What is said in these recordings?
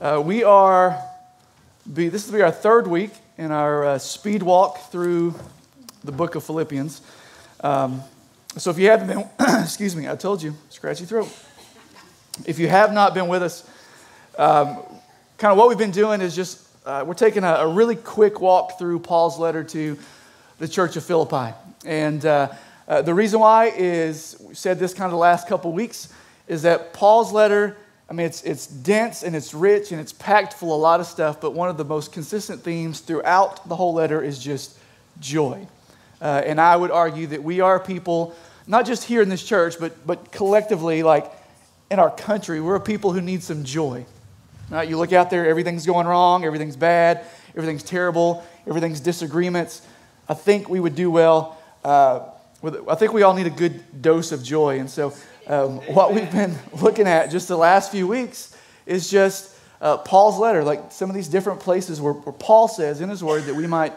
Uh, we are, be, this will be our third week in our uh, speed walk through the book of Philippians. Um, so if you haven't been, excuse me, I told you, scratchy throat. If you have not been with us, um, kind of what we've been doing is just, uh, we're taking a, a, really quick walk through Paul's letter to the church of Philippi. And uh, uh, the reason why is, we said this kind of the last couple weeks, is that Paul's letter, I mean, it's, it's dense and it's rich and it's packed full of a lot of stuff, but one of the most consistent themes throughout the whole letter is just joy. Uh, and I would argue that we are people, not just here in this church, but, but collectively, like in our country, we're a people who need some joy. Right? You look out there, everything's going wrong, everything's bad, everything's terrible, everything's disagreements. I think we would do well. Uh, with, I think we all need a good dose of joy. And so um, what we've been looking at just the last few weeks is just uh, Paul's letter, like some of these different places where, where, Paul says in his word that we might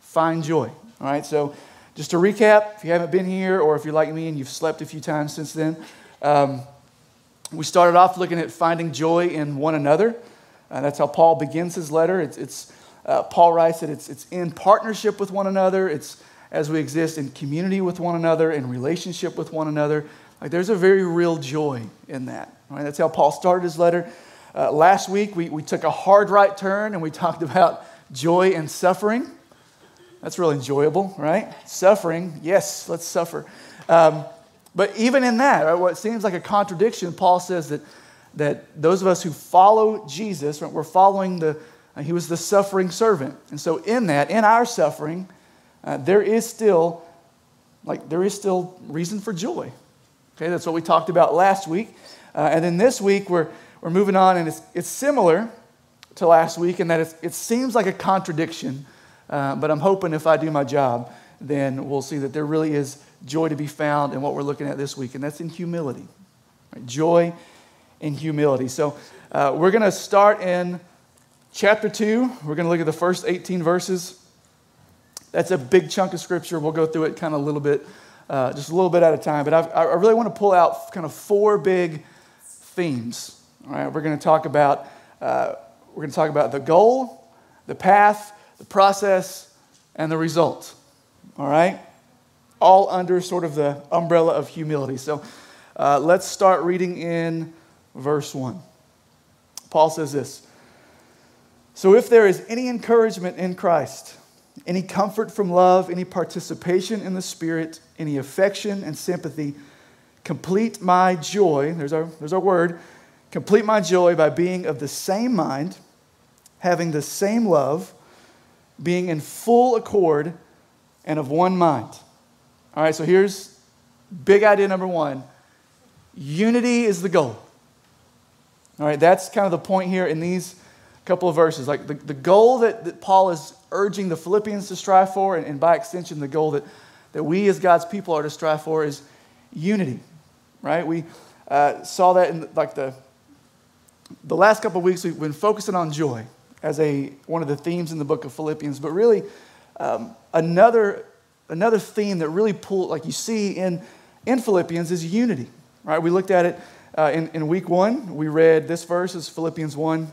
find joy. All right, so just to recap, if you haven't been here or if you're like me and you've slept a few times since then, um, we started off looking at finding joy in one another. Uh, that's how Paul begins his letter. It's, it's uh, Paul writes that it's, it's in partnership with one another. It's as we exist in community with one another, in relationship with one another. Like there's a very real joy in that. Right? That's how Paul started his letter. Uh, last week, we, we took a hard right turn and we talked about joy and suffering. That's really enjoyable, right? Suffering, yes, let's suffer. Um, but even in that, right, what seems like a contradiction, Paul says that, that those of us who follow Jesus, right, we're following the, uh, he was the suffering servant. And so in that, in our suffering, uh, there is still, like, there is still reason for joy. Okay, that's what we talked about last week. Uh, and then this week, we're, we're moving on, and it's, it's similar to last week in that it seems like a contradiction. Uh, but I'm hoping if I do my job, then we'll see that there really is joy to be found in what we're looking at this week, and that's in humility. Right? Joy in humility. So uh, we're going to start in chapter 2. We're going to look at the first 18 verses. That's a big chunk of scripture. We'll go through it kind of a little bit uh, just a little bit at a time. But I've, i really want to pull out kind of four big themes. All right, we're going to talk about uh, we're going to talk about the goal, the path, the process, and the result. All right, all under sort of the umbrella of humility. So uh, let's start reading in verse one. Paul says this. So if there is any encouragement in Christ any comfort from love, any participation in the Spirit, any affection and sympathy. Complete my joy, there's our, there's our word, complete my joy by being of the same mind, having the same love, being in full accord and of one mind. All right, so here's big idea number one unity is the goal. All right, that's kind of the point here in these couple of verses. Like the, the goal that, that Paul is urging the Philippians to strive for, and, and by extension, the goal that, that we as God's people are to strive for is unity, right? We uh, saw that in like the, the last couple of weeks, we've been focusing on joy as a, one of the themes in the book of Philippians, but really um, another, another theme that really Paul, like you see in, in Philippians is unity, right? We looked at it uh, in, in week one. We read this verse is Philippians 1,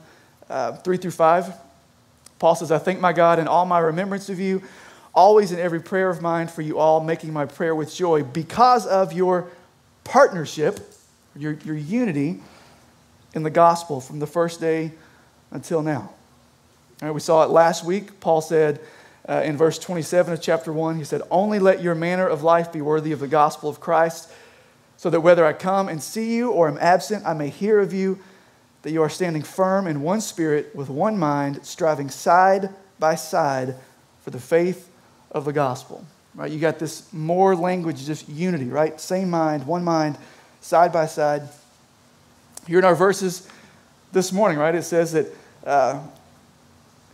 uh, 3 through 5. Paul says, I thank my God in all my remembrance of you, always in every prayer of mine for you all, making my prayer with joy because of your partnership, your, your unity in the gospel from the first day until now. All right, we saw it last week. Paul said uh, in verse 27 of chapter 1, he said, Only let your manner of life be worthy of the gospel of Christ, so that whether I come and see you or am absent, I may hear of you that you are standing firm in one spirit with one mind, striving side by side for the faith of the gospel. Right? You got this more language, just unity, right? Same mind, one mind, side by side. Here in our verses this morning, right, it says that uh,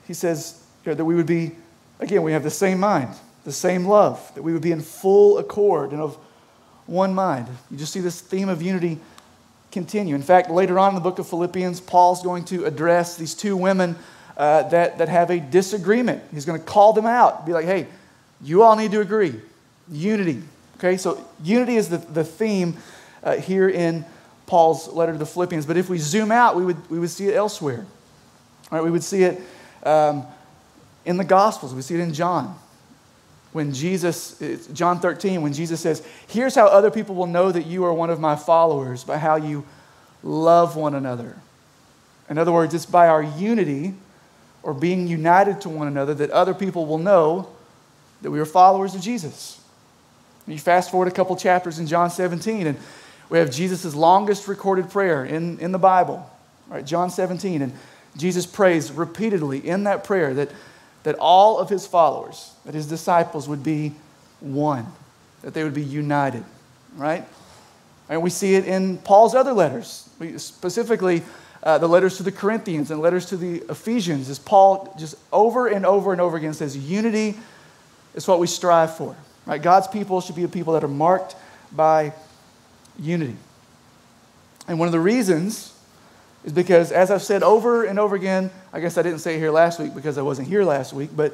he says you know, that we would be, again, we have the same mind, the same love, that we would be in full accord and of one mind. You just see this theme of unity continue. In fact, later on in the book of Philippians, Paul's going to address these two women uh, that, that have a disagreement. He's going to call them out, be like, hey, you all need to agree. Unity. Okay, so unity is the, the theme uh, here in Paul's letter to the Philippians. But if we zoom out, we would, we would see it elsewhere. Right? We would see it um, in the Gospels. We see it in John. When Jesus, John 13, when Jesus says, Here's how other people will know that you are one of my followers by how you love one another. In other words, it's by our unity or being united to one another that other people will know that we are followers of Jesus. You fast forward a couple chapters in John 17, and we have Jesus' longest recorded prayer in, in the Bible, right? John 17. And Jesus prays repeatedly in that prayer that, that all of his followers, that his disciples would be one, that they would be united, right? And we see it in Paul's other letters, we, specifically uh, the letters to the Corinthians and letters to the Ephesians, as Paul just over and over and over again says, unity is what we strive for. Right? God's people should be a people that are marked by unity. And one of the reasons is because, as I've said over and over again, I guess I didn't say it here last week because I wasn't here last week, but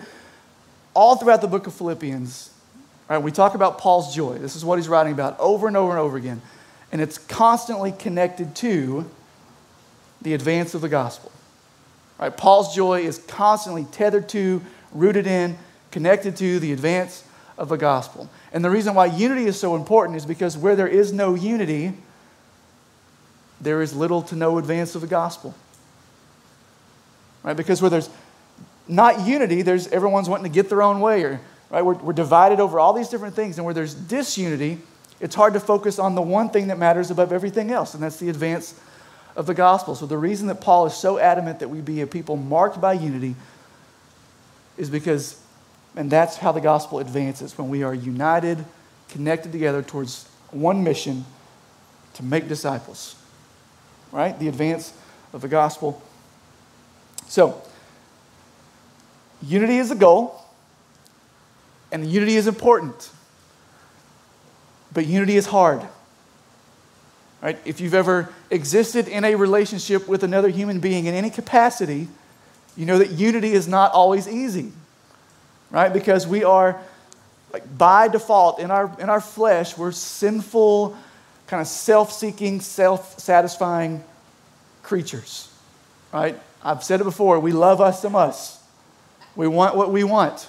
all throughout the book of Philippians, right, we talk about Paul's joy. This is what he's writing about over and over and over again. And it's constantly connected to the advance of the gospel. Right? Paul's joy is constantly tethered to, rooted in, connected to the advance of the gospel. And the reason why unity is so important is because where there is no unity, there is little to no advance of the gospel. Right? Because where there's not unity, there's everyone's wanting to get their own way, or right? We're, we're divided over all these different things, and where there's disunity, it's hard to focus on the one thing that matters above everything else, and that's the advance of the gospel. So, the reason that Paul is so adamant that we be a people marked by unity is because, and that's how the gospel advances when we are united, connected together towards one mission to make disciples. Right? The advance of the gospel. So, unity is the goal, and unity is important. But unity is hard. Right? If you've ever existed in a relationship with another human being in any capacity, you know that unity is not always easy. Right? Because we are like by default in our in our flesh, we're sinful, kind of self-seeking, self-satisfying creatures. Right? I've said it before, we love us some us. We want what we want.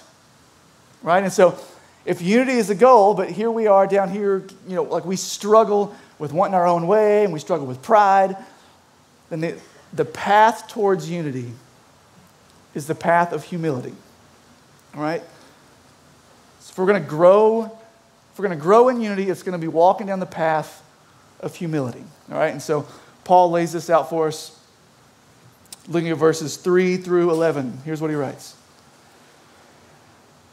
Right? And so if unity is the goal, but here we are down here, you know, like we struggle with wanting our own way and we struggle with pride, then the, the path towards unity is the path of humility. All right? So if we're going to grow, if we're going to grow in unity, it's going to be walking down the path of humility. All right? And so Paul lays this out for us looking at verses 3 through 11. Here's what he writes.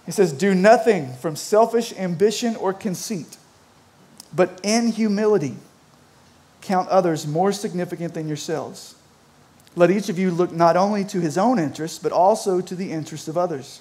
He says, Do nothing from selfish ambition or conceit but in humility, count others more significant than yourselves. Let each of you look not only to his own interests, but also to the interests of others.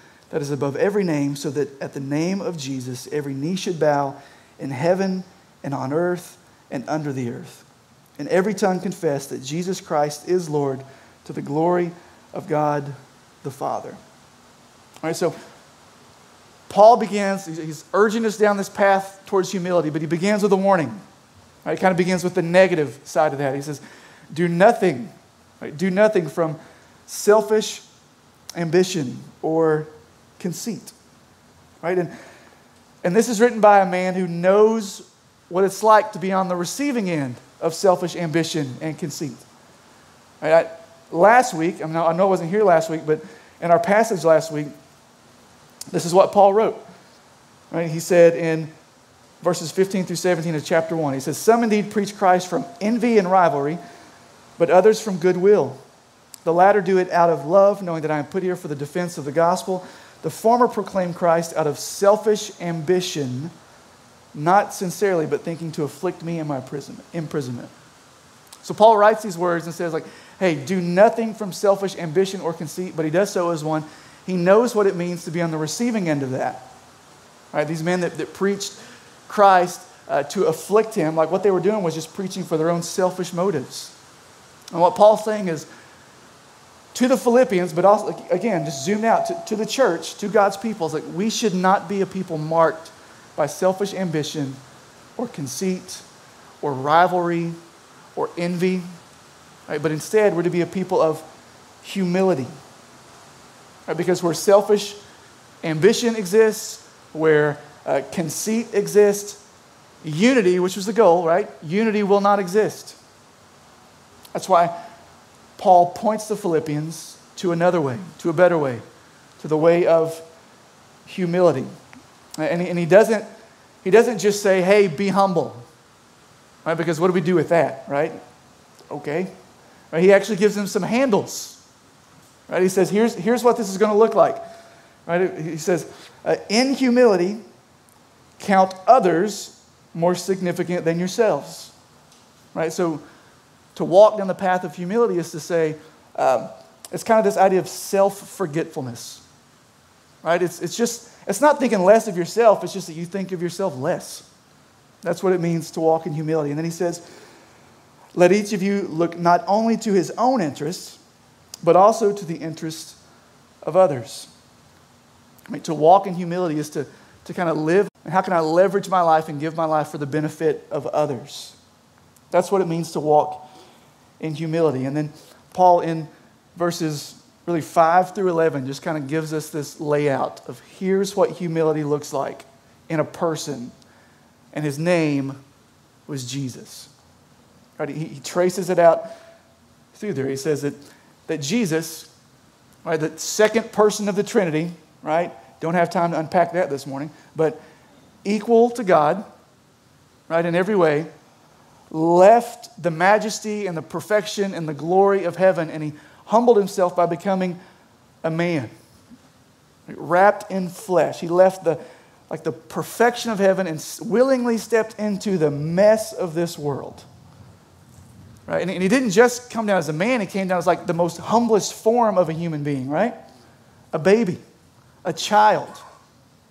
that is above every name, so that at the name of Jesus every knee should bow in heaven and on earth and under the earth, and every tongue confess that Jesus Christ is Lord to the glory of God the Father. All right, so Paul begins, he's urging us down this path towards humility, but he begins with a warning. Right? He kind of begins with the negative side of that. He says, Do nothing, right? do nothing from selfish ambition or conceit. Right? And, and this is written by a man who knows what it's like to be on the receiving end of selfish ambition and conceit. Right? I, last week, I, mean, I know I wasn't here last week, but in our passage last week, this is what Paul wrote. Right? He said in verses 15 through 17 of chapter 1, he says, Some indeed preach Christ from envy and rivalry, but others from goodwill. The latter do it out of love, knowing that I am put here for the defense of the gospel. The former proclaimed Christ out of selfish ambition, not sincerely, but thinking to afflict me in my imprisonment. So Paul writes these words and says, like, hey, do nothing from selfish ambition or conceit, but he does so as one. He knows what it means to be on the receiving end of that. Right? These men that, that preached Christ uh, to afflict him, like what they were doing was just preaching for their own selfish motives. And what Paul's saying is to the Philippians, but also, again, just zoomed out to, to the church, to God's people, is like we should not be a people marked by selfish ambition or conceit or rivalry or envy, right? but instead we're to be a people of humility. Right? Because where selfish ambition exists, where uh, conceit exists, unity, which was the goal, right? Unity will not exist. That's why Paul points the Philippians to another way, to a better way, to the way of humility. And he, and he, doesn't, he doesn't just say, hey, be humble. Right? Because what do we do with that, right? Okay. Right? He actually gives them some handles. Right? He says, here's, here's what this is going to look like. Right? He says, uh, in humility, count others more significant than yourselves. Right? So to walk down the path of humility is to say, um, it's kind of this idea of self forgetfulness. Right? It's, it's just, it's not thinking less of yourself, it's just that you think of yourself less. That's what it means to walk in humility. And then he says, let each of you look not only to his own interests, but also to the interests of others. I mean, to walk in humility is to, to kind of live. And how can I leverage my life and give my life for the benefit of others? That's what it means to walk in humility. And then Paul, in verses really 5 through 11, just kind of gives us this layout of here's what humility looks like in a person. And his name was Jesus. Right? He, he traces it out through there. He says that, that Jesus, right, the second person of the Trinity, right? Don't have time to unpack that this morning, but equal to God, right, in every way, left the majesty and the perfection and the glory of heaven and he humbled himself by becoming a man. Wrapped in flesh. He left the like the perfection of heaven and willingly stepped into the mess of this world. Right? And he didn't just come down as a man he came down as like the most humblest form of a human being right? A baby. A child.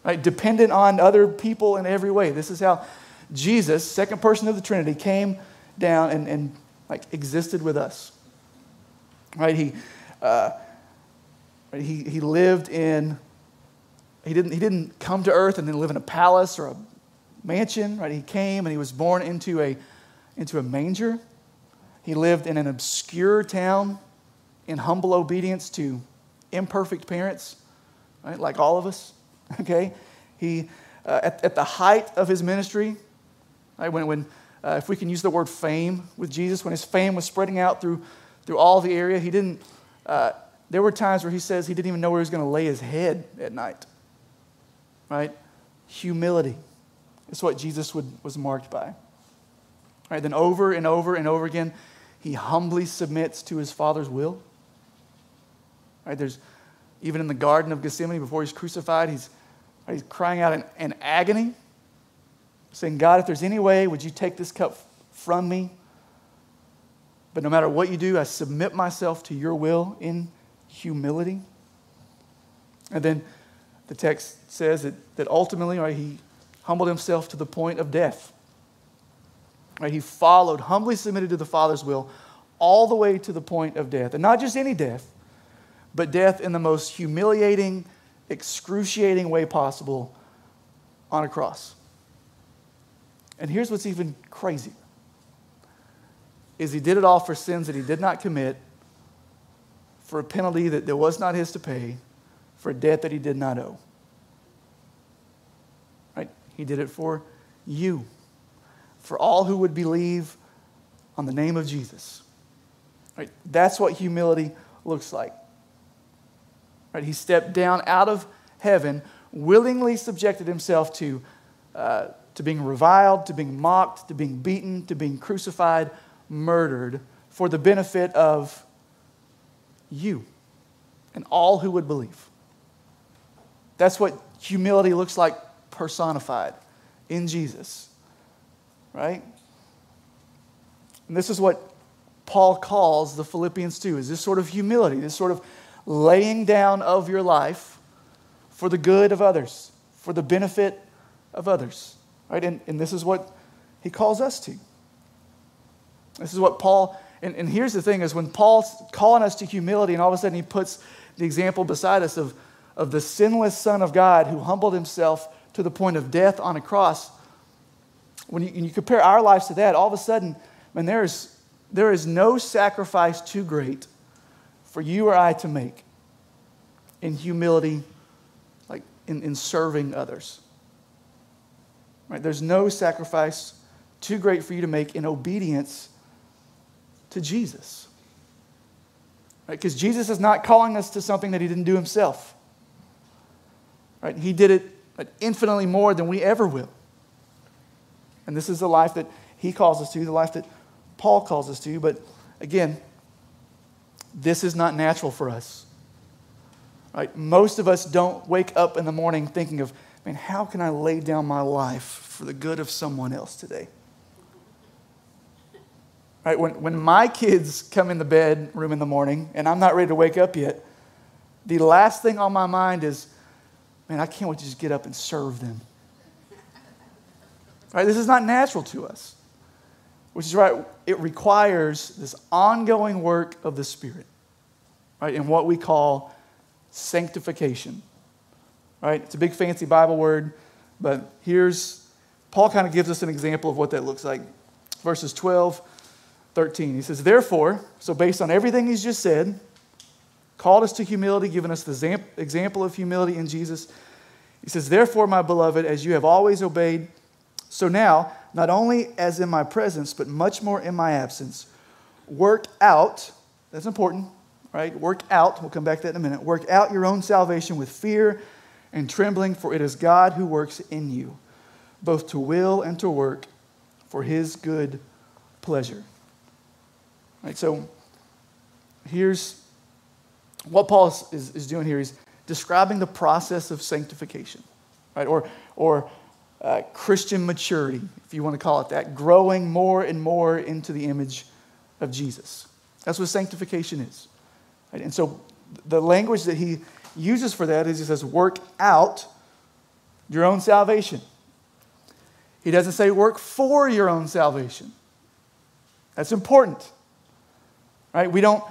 Right? Dependent on other people in every way. This is how Jesus, second person of the Trinity, came down and, and like existed with us. Right? He, uh, he, he lived in, he didn't, he didn't come to earth and then live in a palace or a mansion. Right? He came and he was born into a, into a manger. He lived in an obscure town in humble obedience to imperfect parents, right? Like all of us. Okay? He, uh, at, at the height of his ministry, Right? When, when uh, if we can use the word fame with Jesus, when his fame was spreading out through, through all the area, he didn't, uh, there were times where he says he didn't even know where he was going to lay his head at night. Right? Humility is what Jesus would, was marked by. Right? Then over and over and over again, he humbly submits to his Father's will. Right? There's even in the Garden of Gethsemane before he's crucified, he's, he's crying out in, in agony saying, God, if there's any way, would you take this cup from me? But no matter what you do, I submit myself to your will in humility. And then the text says that, that ultimately right, he humbled himself to the point of death. Right, he followed, humbly submitted to the Father's will all the way to the point of death. And not just any death, but death in the most humiliating, excruciating way possible on a cross. And here's what's even crazier is he did it all for sins that he did not commit, for a penalty that there was not his to pay, for a debt that he did not owe. Right? He did it for you, for all who would believe on the name of Jesus. Right? That's what humility looks like. Right? He stepped down out of heaven, willingly subjected himself to uh, to being reviled, to being mocked, to being beaten, to being crucified, murdered for the benefit of you and all who would believe. That's what humility looks like personified in Jesus, right? And this is what Paul calls the Philippians to is this sort of humility, this sort of laying down of your life for the good of others, for the benefit of others. Right? And, and this is what he calls us to. This is what Paul, and, and here's the thing is when Paul's calling us to humility, and all of a sudden he puts the example beside us of, of the sinless Son of God who humbled himself to the point of death on a cross. When you, when you compare our lives to that, all of a sudden, man, there is, there is no sacrifice too great for you or I to make in humility, like in, in serving others. Right? There's no sacrifice too great for you to make in obedience to Jesus. Because right? Jesus is not calling us to something that he didn't do himself. Right? He did it infinitely more than we ever will. And this is the life that he calls us to, the life that Paul calls us to. But again, this is not natural for us. Right? Most of us don't wake up in the morning thinking of, man, how can I lay down my life for the good of someone else today? Right? When, when my kids come in the bedroom in the morning and I'm not ready to wake up yet, the last thing on my mind is, man, I can't wait to just get up and serve them. Right? This is not natural to us, which is right. It requires this ongoing work of the Spirit, right? In what we call sanctification, right? It's a big fancy Bible word, but here's Paul kind of gives us an example of what that looks like. Verses 12, 13. He says, Therefore, so based on everything he's just said, called us to humility, given us the example of humility in Jesus. He says, Therefore, my beloved, as you have always obeyed, so now, not only as in my presence, but much more in my absence, work out, that's important, right? Work out, we'll come back to that in a minute. Work out your own salvation with fear and trembling, for it is God who works in you, both to will and to work for his good pleasure. Right, so here's what Paul is, is, doing here. He's describing the process of sanctification, right? Or, or uh, Christian maturity, if you want to call it that, growing more and more into the image of Jesus. That's what sanctification is. Right? And so the language that he uses for that is he says, work out your own salvation. He doesn't say work for your own salvation. That's important. Right? We don't,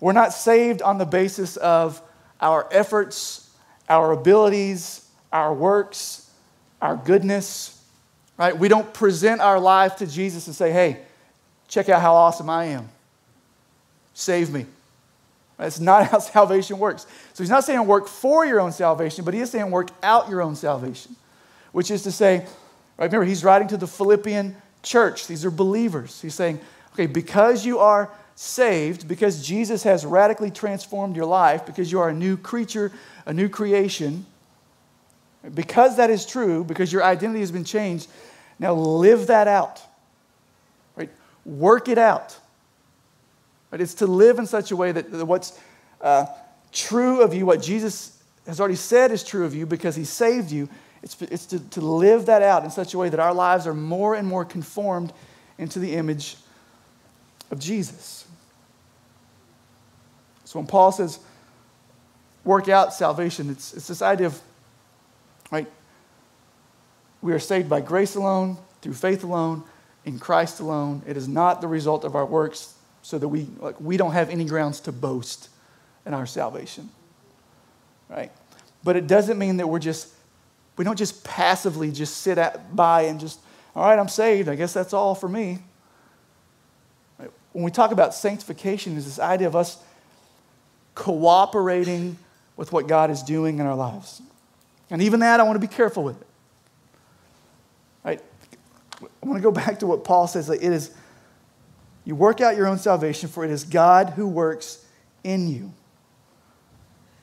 we're not saved on the basis of our efforts, our abilities, our works, our goodness, right? We don't present our life to Jesus and say, hey, check out how awesome I am. Save me. That's not how salvation works. So he's not saying work for your own salvation, but he is saying work out your own salvation, which is to say, right, remember, he's writing to the Philippian church. These are believers. He's saying, okay, because you are saved, because Jesus has radically transformed your life, because you are a new creature, a new creation, because that is true, because your identity has been changed, now live that out. Right? Work it out. Right? It's to live in such a way that what's uh, true of you, what Jesus has already said is true of you because he saved you, it's, it's to, to live that out in such a way that our lives are more and more conformed into the image of Jesus. So when Paul says, work out salvation, it's, it's this idea of Right? We are saved by grace alone, through faith alone, in Christ alone. It is not the result of our works, so that we like we don't have any grounds to boast in our salvation. Right? But it doesn't mean that we're just we don't just passively just sit at, by and just all right, I'm saved. I guess that's all for me. Right? When we talk about sanctification, is this idea of us cooperating with what God is doing in our lives. And even that, I want to be careful with it. Right? I want to go back to what Paul says. Like it is, you work out your own salvation, for it is God who works in you,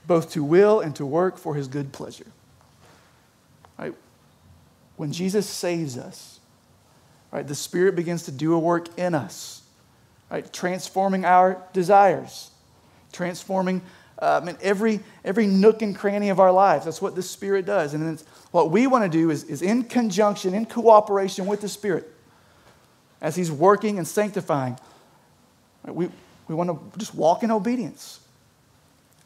both to will and to work for his good pleasure. Right? When Jesus saves us, right, the Spirit begins to do a work in us, right, transforming our desires, transforming um, in every, every nook and cranny of our lives. That's what the Spirit does. And what we want to do is, is in conjunction, in cooperation with the Spirit, as He's working and sanctifying, We, we want to just walk in obedience.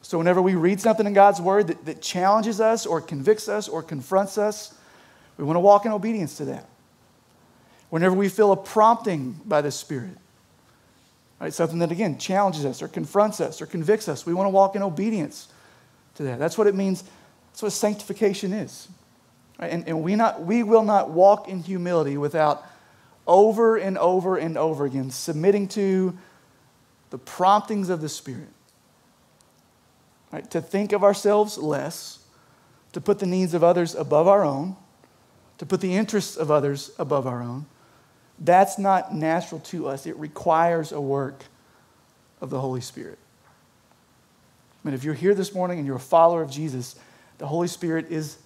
So, whenever we read something in God's Word that, that challenges us or convicts us or confronts us, we want to walk in obedience to that. Whenever we feel a prompting by the Spirit, right, something that again challenges us or confronts us or convicts us, we want to walk in obedience to that. That's what it means. That's what sanctification is. Right? And, and we, not, we will not walk in humility without over and over and over again submitting to the promptings of the Spirit. Right? To think of ourselves less, to put the needs of others above our own, to put the interests of others above our own. That's not natural to us. It requires a work of the Holy Spirit. I mean, if you're here this morning and you're a follower of Jesus, the Holy Spirit is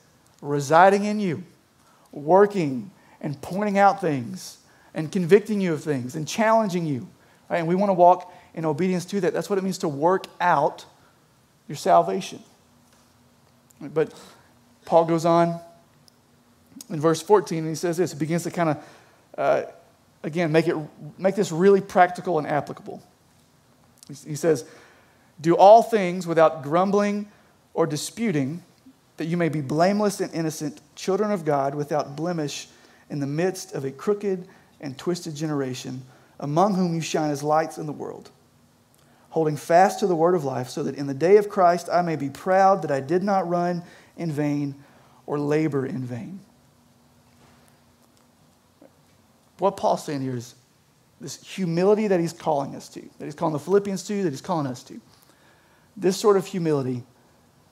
residing in you, working and pointing out things and convicting you of things and challenging you. Right? And we want to walk in obedience to that. That's what it means to work out your salvation. But Paul goes on in verse 14 and he says this. He begins to kind of, uh, again, make, it, make this really practical and applicable. He says, Do all things without grumbling or disputing, that you may be blameless and innocent, children of God, without blemish, in the midst of a crooked and twisted generation, among whom you shine as lights in the world holding fast to the word of life, so that in the day of Christ I may be proud that I did not run in vain or labor in vain. What Paul's saying here is this humility that he's calling us to, that he's calling the Philippians to, that he's calling us to. This sort of humility,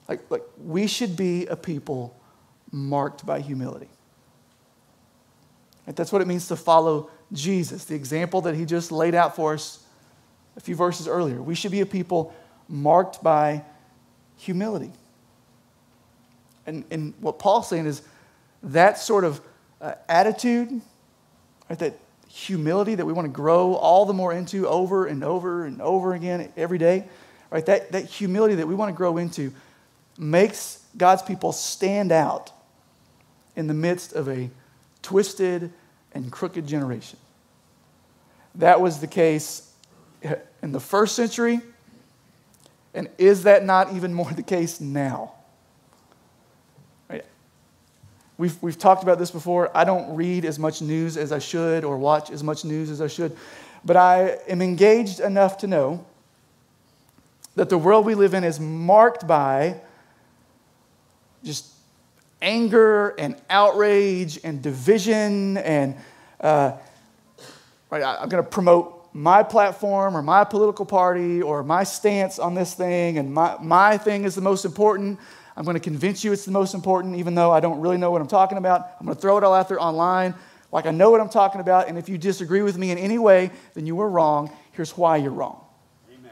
like, like we should be a people marked by humility. That's what it means to follow Jesus, the example that he just laid out for us a few verses earlier. We should be a people marked by humility. And, and what Paul's saying is that sort of uh, attitude, right, that humility that we want to grow all the more into over and over and over again every day, right? That, that humility that we want to grow into makes God's people stand out in the midst of a twisted and crooked generation. That was the case in the first century? And is that not even more the case now? We've, we've talked about this before. I don't read as much news as I should or watch as much news as I should, but I am engaged enough to know that the world we live in is marked by just anger and outrage and division and uh, right, I'm going to promote my platform or my political party or my stance on this thing and my, my thing is the most important. I'm going to convince you it's the most important, even though I don't really know what I'm talking about. I'm going to throw it all out there online like I know what I'm talking about. And if you disagree with me in any way, then you were wrong. Here's why you're wrong. Amen.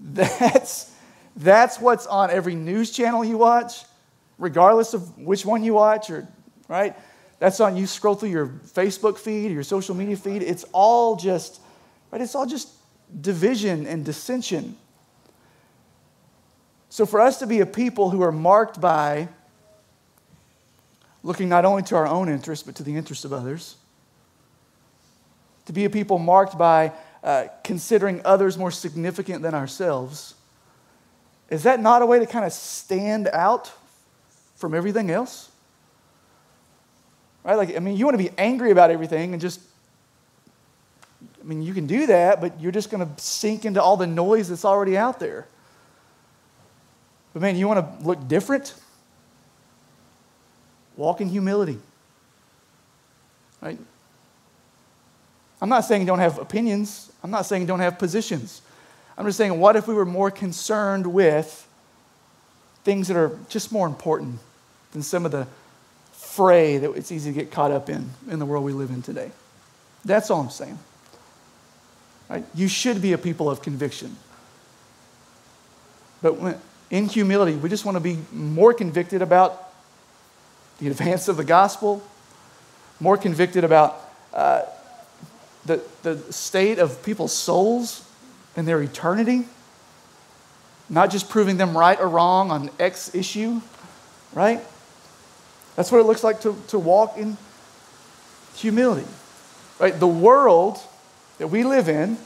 That's, that's what's on every news channel you watch, regardless of which one you watch, or right? That's on you scroll through your Facebook feed, or your social media feed. It's all just, right? It's all just division and dissension. So for us to be a people who are marked by looking not only to our own interests, but to the interests of others, to be a people marked by uh, considering others more significant than ourselves, is that not a way to kind of stand out from everything else? Right? Like, I mean, you want to be angry about everything and just, I mean, you can do that, but you're just going to sink into all the noise that's already out there. But man, you want to look different? Walk in humility. Right? I'm not saying don't have opinions. I'm not saying don't have positions. I'm just saying, what if we were more concerned with things that are just more important than some of the fray that it's easy to get caught up in in the world we live in today. That's all I'm saying. Right? You should be a people of conviction. But when, in humility, we just want to be more convicted about the advance of the gospel, more convicted about uh, the, the state of people's souls and their eternity, not just proving them right or wrong on X issue, right? That's what it looks like to, to walk in humility. Right? The world that we live in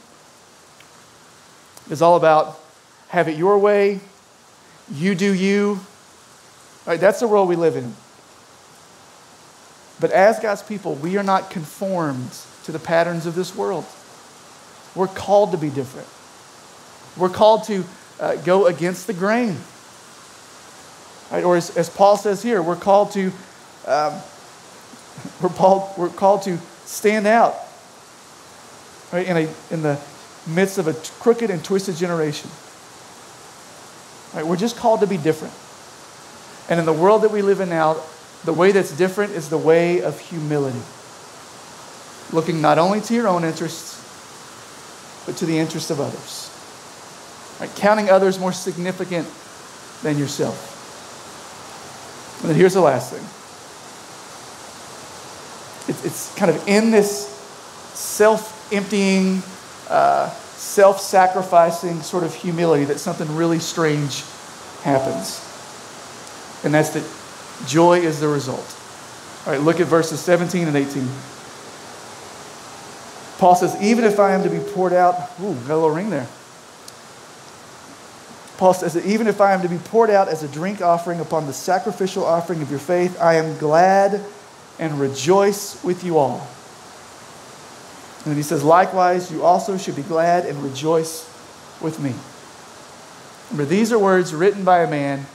is all about have it your way, you do you. Right? That's the world we live in. But as God's people, we are not conformed to the patterns of this world. We're called to be different. We're called to uh, go against the grain. Right? Or as, as, Paul says here, we're called to um, we're, called, we're called to stand out right, in, a, in the midst of a crooked and twisted generation. Right? We're just called to be different. And in the world that we live in now, the way that's different is the way of humility. Looking not only to your own interests, but to the interests of others. Right? Counting others more significant than yourself. And then here's the last thing it's kind of in this self emptying, uh, self sacrificing sort of humility that something really strange happens. And that's that joy is the result. All right, look at verses 17 and 18. Paul says, even if I am to be poured out, ooh, got a little ring there. Paul says that even if I am to be poured out as a drink offering upon the sacrificial offering of your faith, I am glad and rejoice with you all. And then he says, likewise, you also should be glad and rejoice with me. Remember, these are words written by a man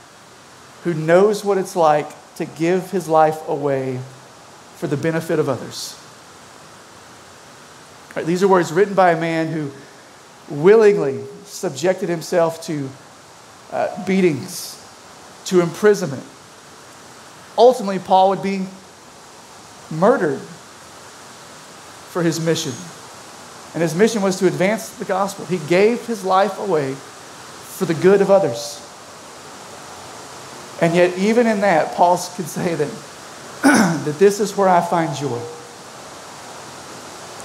who knows what it's like to give his life away for the benefit of others. Right, these are words written by a man who willingly subjected himself to uh, beatings, to imprisonment. Ultimately, Paul would be murdered for his mission. And his mission was to advance the gospel. He gave his life away for the good of others. And yet, even in that, Paul could say that, that this is where I find joy.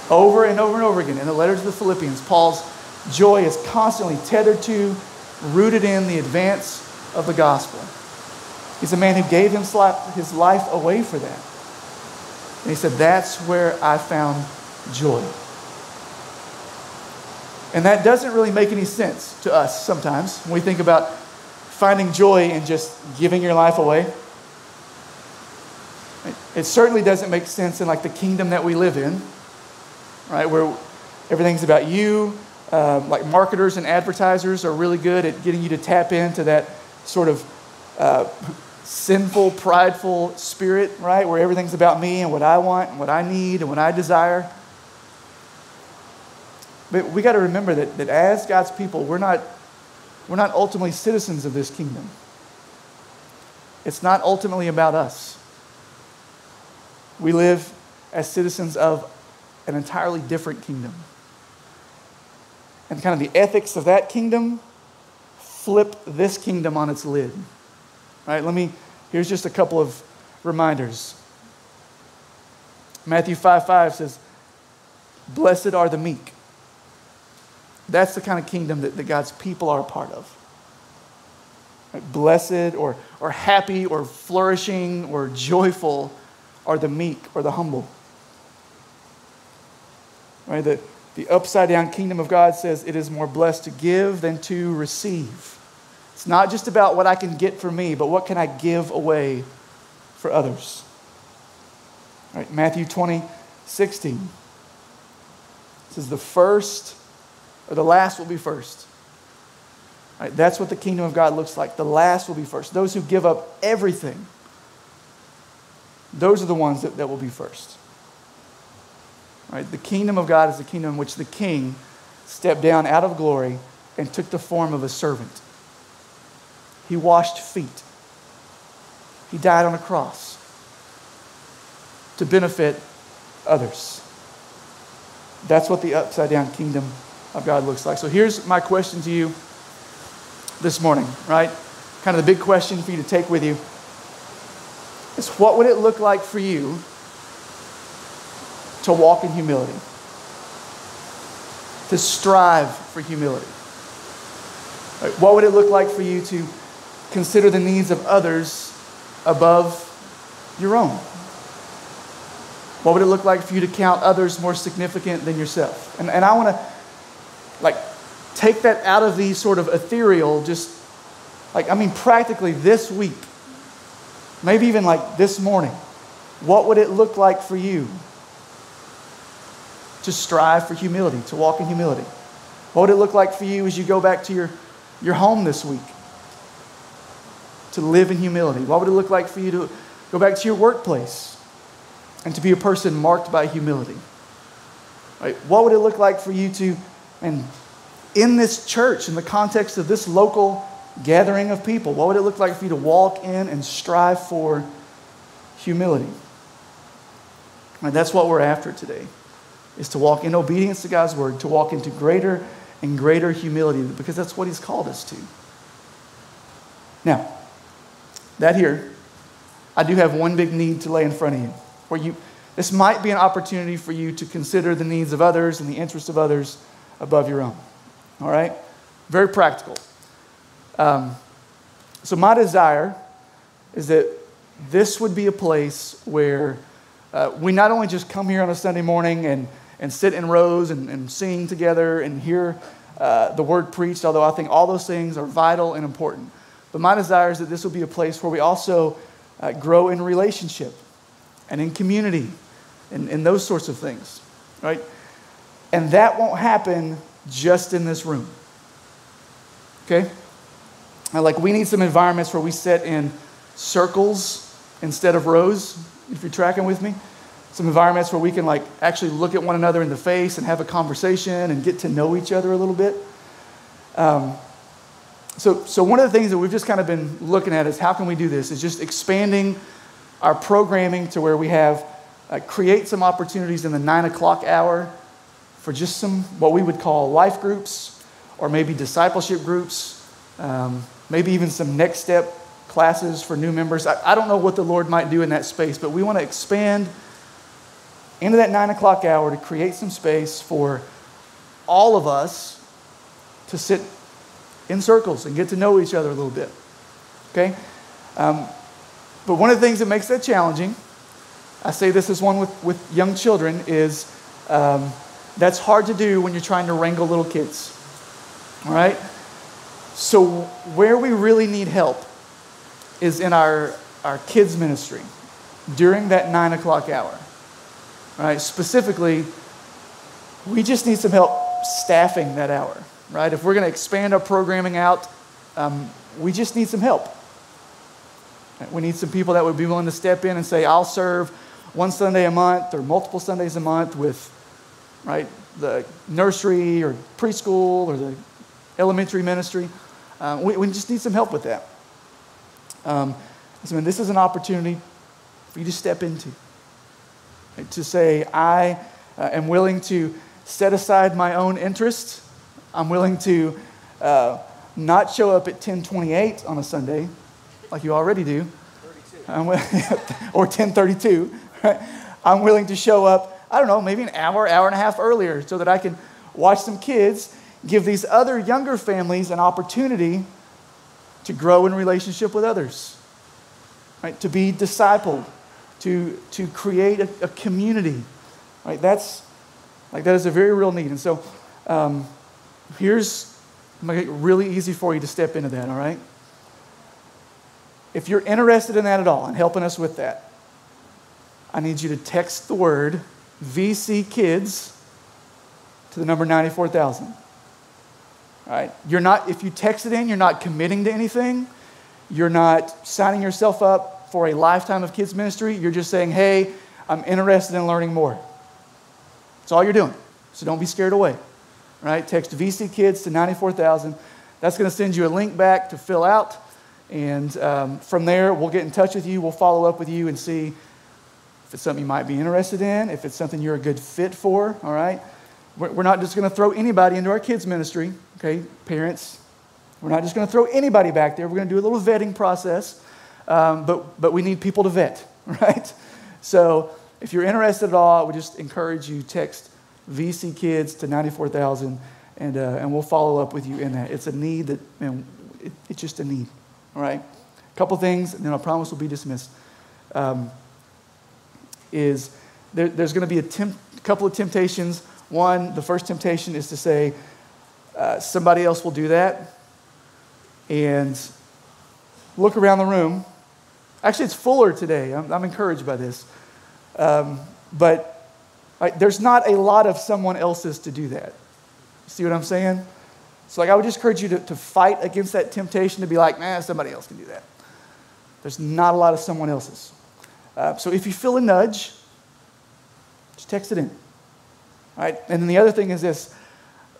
Over and over and over again in the letter to the Philippians, Paul's joy is constantly tethered to, rooted in the advance of the gospel. He's a man who gave his life away for that. And he said, That's where I found joy. And that doesn't really make any sense to us sometimes when we think about finding joy in just giving your life away. It certainly doesn't make sense in like the kingdom that we live in, right? Where everything's about you. Um, like marketers and advertisers are really good at getting you to tap into that sort of uh, sinful, prideful spirit, right? Where everything's about me and what I want and what I need and what I desire. But we got to remember that, that as God's people, we're not, we're not ultimately citizens of this kingdom. It's not ultimately about us. We live as citizens of an entirely different kingdom. And kind of the ethics of that kingdom flip this kingdom on its lid. Right? Let me, here's just a couple of reminders. Matthew 5 5 says, Blessed are the meek. That's the kind of kingdom that, that God's people are a part of. Right? Blessed or, or happy or flourishing or joyful are the meek or the humble. Right? The, the upside down kingdom of God says it is more blessed to give than to receive. It's not just about what I can get for me, but what can I give away for others. Right, Matthew 20, 16. It says, The first or the last will be first. Right, that's what the kingdom of God looks like. The last will be first. Those who give up everything, those are the ones that, that will be first. Right, the kingdom of God is the kingdom in which the king stepped down out of glory and took the form of a servant. He washed feet. He died on a cross to benefit others. That's what the upside down kingdom of God looks like. So here's my question to you this morning, right? Kind of the big question for you to take with you is what would it look like for you to walk in humility? To strive for humility? What would it look like for you to consider the needs of others above your own? What would it look like for you to count others more significant than yourself? And, and I want to, like, take that out of the sort of ethereal, just like, I mean, practically this week, maybe even like this morning, what would it look like for you to strive for humility, to walk in humility? What would it look like for you as you go back to your, your home this week? To live in humility. What would it look like for you to go back to your workplace and to be a person marked by humility? Right? What would it look like for you to, and in this church, in the context of this local gathering of people, what would it look like for you to walk in and strive for humility? Right, that's what we're after today, is to walk in obedience to God's word, to walk into greater and greater humility, because that's what He's called us to. Now, that here, I do have one big need to lay in front of you, where you this might be an opportunity for you to consider the needs of others and the interests of others above your own. All right? Very practical. Um, so, my desire is that this would be a place where uh, we not only just come here on a Sunday morning and, and sit in rows and, and sing together and hear uh, the word preached, although I think all those things are vital and important. But my desire is that this will be a place where we also uh, grow in relationship and in community and, and those sorts of things, right? And that won't happen just in this room. Okay? Like, we need some environments where we sit in circles instead of rows, if you're tracking with me. Some environments where we can, like, actually look at one another in the face and have a conversation and get to know each other a little bit. Um, so, so, one of the things that we've just kind of been looking at is how can we do this? Is just expanding our programming to where we have uh, create some opportunities in the nine o'clock hour for just some what we would call life groups or maybe discipleship groups, um, maybe even some next step classes for new members. I, I don't know what the Lord might do in that space, but we want to expand into that nine o'clock hour to create some space for all of us to sit in circles and get to know each other a little bit. Okay? Um, but one of the things that makes that challenging I say this as one with, with young children, is um, that's hard to do when you're trying to wrangle little kids. All right? So, where we really need help is in our, our kids' ministry during that nine o'clock hour. Right? Specifically, we just need some help staffing that hour, right? If we're going to expand our programming out, um, we just need some help. We need some people that would be willing to step in and say, I'll serve one Sunday a month or multiple Sundays a month with, right, the nursery or preschool or the elementary ministry. Uh, we, we, just need some help with that. Um, so, this is an opportunity for you to step into. Right, to say, I uh, am willing to set aside my own interests. I'm willing to uh, not show up at 1028 on a Sunday, like you already do. or 1032. I'm willing to show up, I don't know, maybe an hour, hour and a half earlier so that I can watch some kids, give these other younger families an opportunity to grow in relationship with others, right? To be discipled, to, to create a, a community, right? That's like that is a very real need. And so um, here's I'm gonna make it really easy for you to step into that, all right? If you're interested in that at all and helping us with that, I need you to text the word VC Kids to the number 94,000. All right? You're not, if you text it in, you're not committing to anything. You're not signing yourself up for a lifetime of kids ministry. You're just saying, hey, I'm interested in learning more. That's all you're doing. So don't be scared away. Right? Text VC Kids to 94,000. That's going to send you a link back to fill out. And um, from there, we'll get in touch with you. We'll follow up with you and see if it's something you might be interested in, if it's something you're a good fit for, all right? We're not just going to throw anybody into our kids' ministry, okay? Parents, we're not just going to throw anybody back there. We're going to do a little vetting process, um, but, but we need people to vet, right? So if you're interested at all, would just encourage you text VC Kids to 94,000, and, uh, and we'll follow up with you in that. It's a need that, man, it, it's just a need, all right? A couple things, and then I promise we'll be dismissed. Um, is there, there's going to be a temp, couple of temptations. One, the first temptation is to say, uh, somebody else will do that and look around the room. Actually, it's fuller today. I'm, I'm encouraged by this. Um, but there's not a lot of someone else's to do that. See what I'm saying? So, like, I would just encourage you to, to fight against that temptation to be like, man, somebody else can do that. There's not a lot of someone else's. Uh, so, if you feel a nudge, just text it in. All right? And then the other thing is this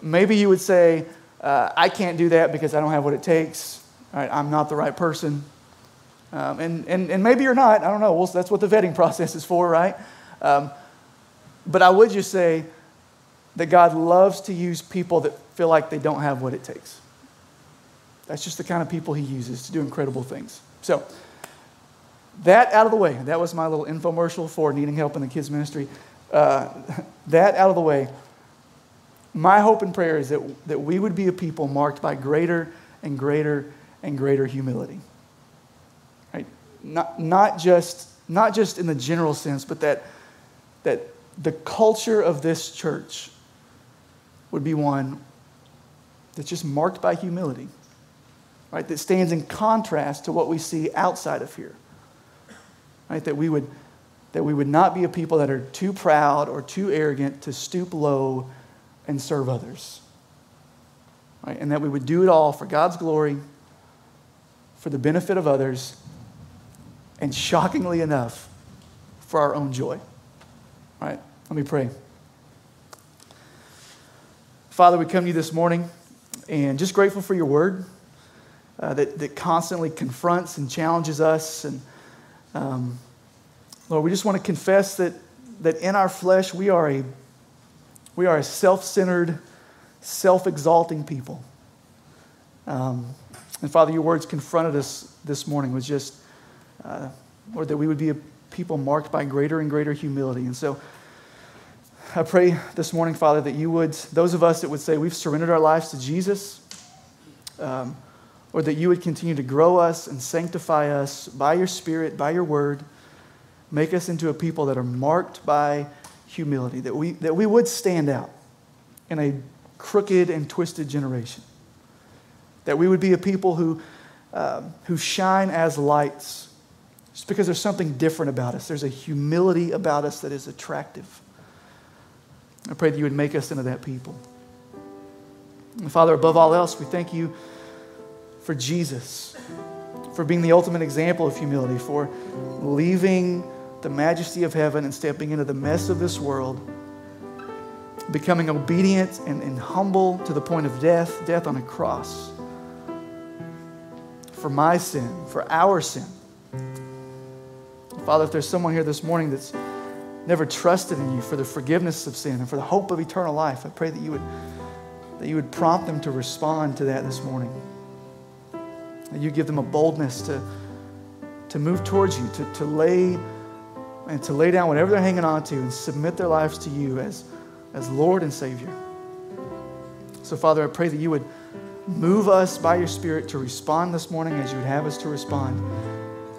maybe you would say, uh, I can't do that because I don't have what it takes. All right, I'm not the right person. Um, and, and, and maybe you're not. I don't know. Well, that's what the vetting process is for, right? Um, but I would just say that God loves to use people that feel like they don't have what it takes. That's just the kind of people He uses to do incredible things. So, that out of the way. That was my little infomercial for needing help in the kids' ministry. Uh, that out of the way. My hope and prayer is that, that we would be a people marked by greater and greater and greater humility. Not, not, just, not just in the general sense, but that, that the culture of this church would be one that's just marked by humility, right? That stands in contrast to what we see outside of here, right? That we would, that we would not be a people that are too proud or too arrogant to stoop low and serve others, right? And that we would do it all for God's glory, for the benefit of others, and shockingly enough, for our own joy. Right? Let me pray. Father, we come to you this morning and just grateful for your word uh, that, that constantly confronts and challenges us. And um, Lord, we just want to confess that, that in our flesh we are a, we are a self centered, self exalting people. Um, and Father, your words confronted us this morning was just, uh, Lord, that we would be a people marked by greater and greater humility. And so, I pray this morning, Father, that you would, those of us that would say we've surrendered our lives to Jesus, um, or that you would continue to grow us and sanctify us by your Spirit, by your word, make us into a people that are marked by humility, that we, that we would stand out in a crooked and twisted generation, that we would be a people who, um, who shine as lights just because there's something different about us. There's a humility about us that is attractive. I pray that you would make us into that people. And Father, above all else, we thank you for Jesus, for being the ultimate example of humility, for leaving the majesty of heaven and stepping into the mess of this world, becoming obedient and, and humble to the point of death, death on a cross. For my sin, for our sin. Father, if there's someone here this morning that's never trusted in you for the forgiveness of sin and for the hope of eternal life, I pray that you would, that you would prompt them to respond to that this morning. That you give them a boldness to, to move towards you, to, to lay and to lay down whatever they're hanging on to and submit their lives to you as, as Lord and Savior. So, Father, I pray that you would move us by your Spirit to respond this morning as you would have us to respond.